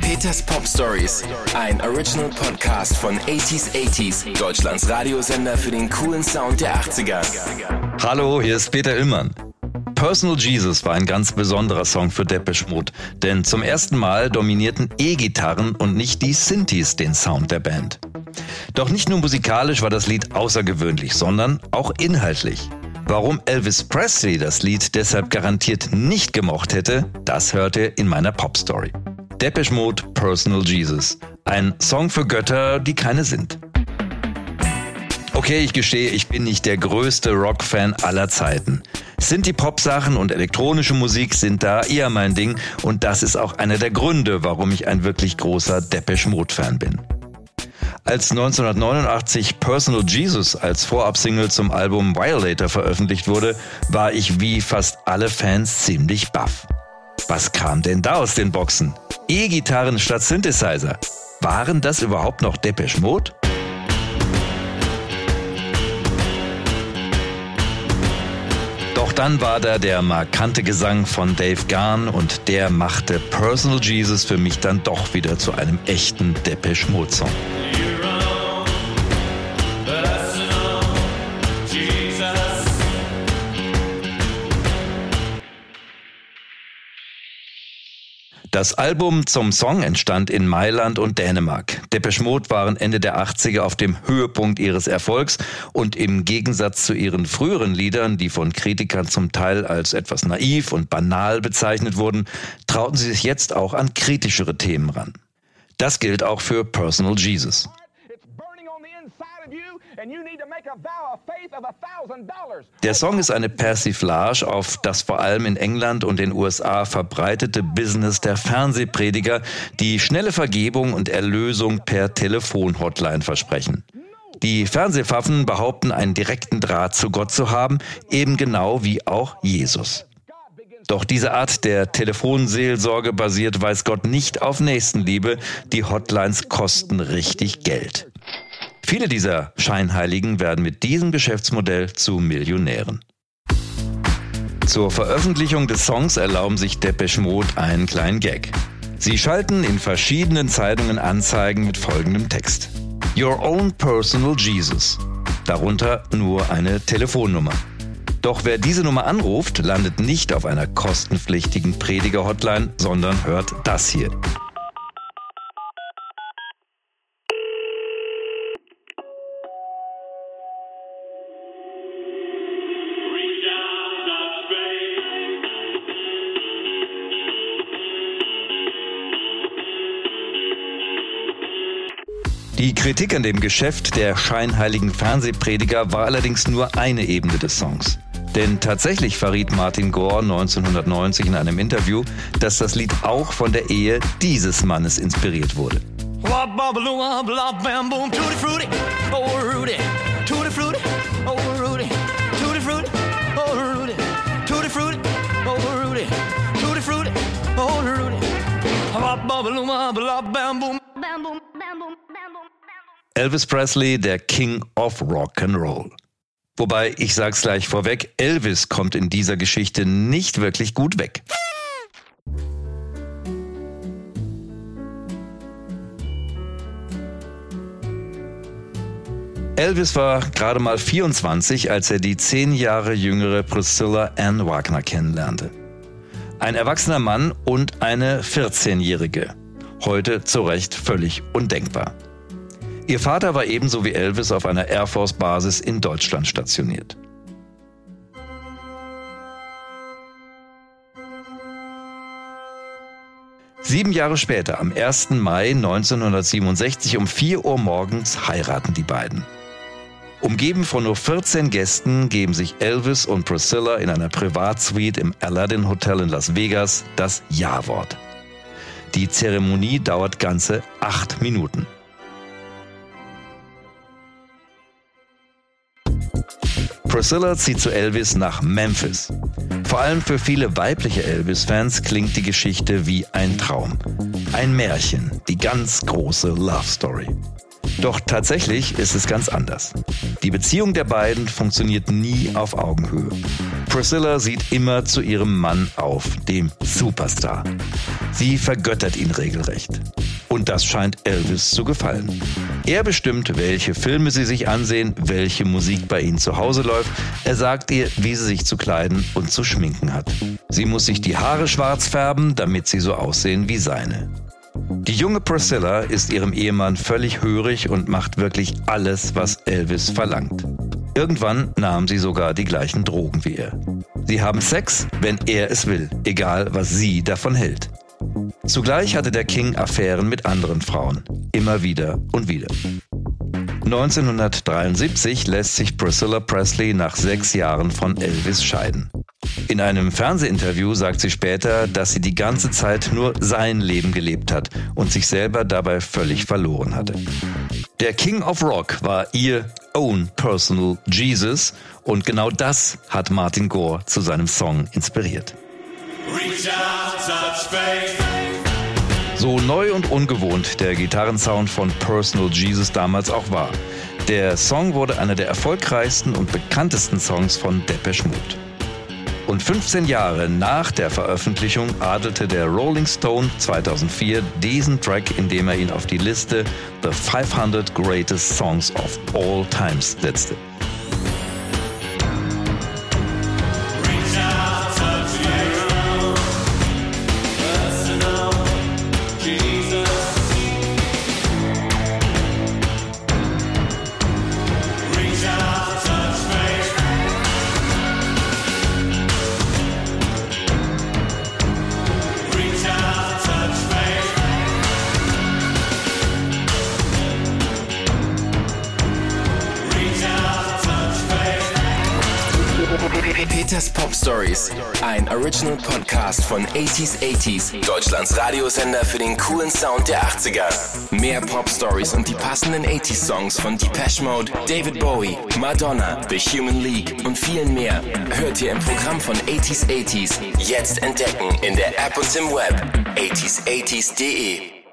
Peters Pop Stories, ein Original Podcast von 80s 80s, Deutschlands Radiosender für den coolen Sound der 80er. Hallo, hier ist Peter Illmann. Personal Jesus war ein ganz besonderer Song für Depeche Mode, denn zum ersten Mal dominierten E-Gitarren und nicht die Synthes den Sound der Band. Doch nicht nur musikalisch war das Lied außergewöhnlich, sondern auch inhaltlich. Warum Elvis Presley das Lied deshalb garantiert nicht gemocht hätte, das hört ihr in meiner Pop-Story. Depeche Mode Personal Jesus. Ein Song für Götter, die keine sind. Okay, ich gestehe, ich bin nicht der größte Rock-Fan aller Zeiten. Sind die Pop-Sachen und elektronische Musik sind da eher mein Ding und das ist auch einer der Gründe, warum ich ein wirklich großer Depeche Mode-Fan bin. Als 1989 Personal Jesus als Vorabsingle zum Album Violator veröffentlicht wurde, war ich wie fast alle Fans ziemlich baff. Was kam denn da aus den Boxen? E-Gitarren statt Synthesizer. Waren das überhaupt noch Depeche Mode? Doch dann war da der markante Gesang von Dave Garn und der machte Personal Jesus für mich dann doch wieder zu einem echten Depeche Mode Song. Das Album zum Song entstand in Mailand und Dänemark. Depeche Mode waren Ende der 80er auf dem Höhepunkt ihres Erfolgs und im Gegensatz zu ihren früheren Liedern, die von Kritikern zum Teil als etwas naiv und banal bezeichnet wurden, trauten sie sich jetzt auch an kritischere Themen ran. Das gilt auch für Personal Jesus. Der Song ist eine Persiflage auf das vor allem in England und den USA verbreitete Business der Fernsehprediger, die schnelle Vergebung und Erlösung per Telefonhotline versprechen. Die Fernsehpfaffen behaupten, einen direkten Draht zu Gott zu haben, eben genau wie auch Jesus. Doch diese Art der Telefonseelsorge basiert, weiß Gott, nicht auf Nächstenliebe. Die Hotlines kosten richtig Geld. Viele dieser Scheinheiligen werden mit diesem Geschäftsmodell zu Millionären. Zur Veröffentlichung des Songs erlauben sich Depeche Mode einen kleinen Gag. Sie schalten in verschiedenen Zeitungen Anzeigen mit folgendem Text. Your own personal Jesus. Darunter nur eine Telefonnummer. Doch wer diese Nummer anruft, landet nicht auf einer kostenpflichtigen Prediger-Hotline, sondern hört das hier. Die Kritik an dem Geschäft der scheinheiligen Fernsehprediger war allerdings nur eine Ebene des Songs. Denn tatsächlich verriet Martin Gore 1990 in einem Interview, dass das Lied auch von der Ehe dieses Mannes inspiriert wurde. Elvis Presley, der King of Rock and Roll. Wobei, ich sag's gleich vorweg, Elvis kommt in dieser Geschichte nicht wirklich gut weg. Elvis war gerade mal 24, als er die zehn Jahre jüngere Priscilla Ann Wagner kennenlernte. Ein erwachsener Mann und eine 14-Jährige. Heute zu Recht völlig undenkbar. Ihr Vater war ebenso wie Elvis auf einer Air Force Basis in Deutschland stationiert. Sieben Jahre später, am 1. Mai 1967 um 4 Uhr morgens, heiraten die beiden. Umgeben von nur 14 Gästen geben sich Elvis und Priscilla in einer Privatsuite im Aladdin Hotel in Las Vegas das Ja-Wort. Die Zeremonie dauert ganze acht Minuten. Priscilla zieht zu Elvis nach Memphis. Vor allem für viele weibliche Elvis-Fans klingt die Geschichte wie ein Traum. Ein Märchen, die ganz große Love Story. Doch tatsächlich ist es ganz anders. Die Beziehung der beiden funktioniert nie auf Augenhöhe. Priscilla sieht immer zu ihrem Mann auf, dem Superstar. Sie vergöttert ihn regelrecht. Und das scheint Elvis zu gefallen. Er bestimmt, welche Filme sie sich ansehen, welche Musik bei ihnen zu Hause läuft. Er sagt ihr, wie sie sich zu kleiden und zu schminken hat. Sie muss sich die Haare schwarz färben, damit sie so aussehen wie seine. Die junge Priscilla ist ihrem Ehemann völlig hörig und macht wirklich alles, was Elvis verlangt. Irgendwann nahm sie sogar die gleichen Drogen wie er. Sie haben Sex, wenn er es will, egal was sie davon hält. Zugleich hatte der King Affären mit anderen Frauen, immer wieder und wieder. 1973 lässt sich Priscilla Presley nach sechs Jahren von Elvis scheiden. In einem Fernsehinterview sagt sie später, dass sie die ganze Zeit nur sein Leben gelebt hat und sich selber dabei völlig verloren hatte. Der King of Rock war ihr own personal Jesus und genau das hat Martin Gore zu seinem Song inspiriert. So neu und ungewohnt der Gitarrensound von Personal Jesus damals auch war. Der Song wurde einer der erfolgreichsten und bekanntesten Songs von Depeche Mode. Und 15 Jahre nach der Veröffentlichung adelte der Rolling Stone 2004 diesen Track, indem er ihn auf die Liste The 500 Greatest Songs of All Times setzte. Peters Pop Stories, ein Original Podcast von 80s 80s, Deutschlands Radiosender für den coolen Sound der 80er. Mehr Pop Stories und die passenden 80s Songs von Depeche Mode, David Bowie, Madonna, The Human League und vielen mehr hört ihr im Programm von 80s 80s. Jetzt entdecken in der App und im Web 80s80s.de.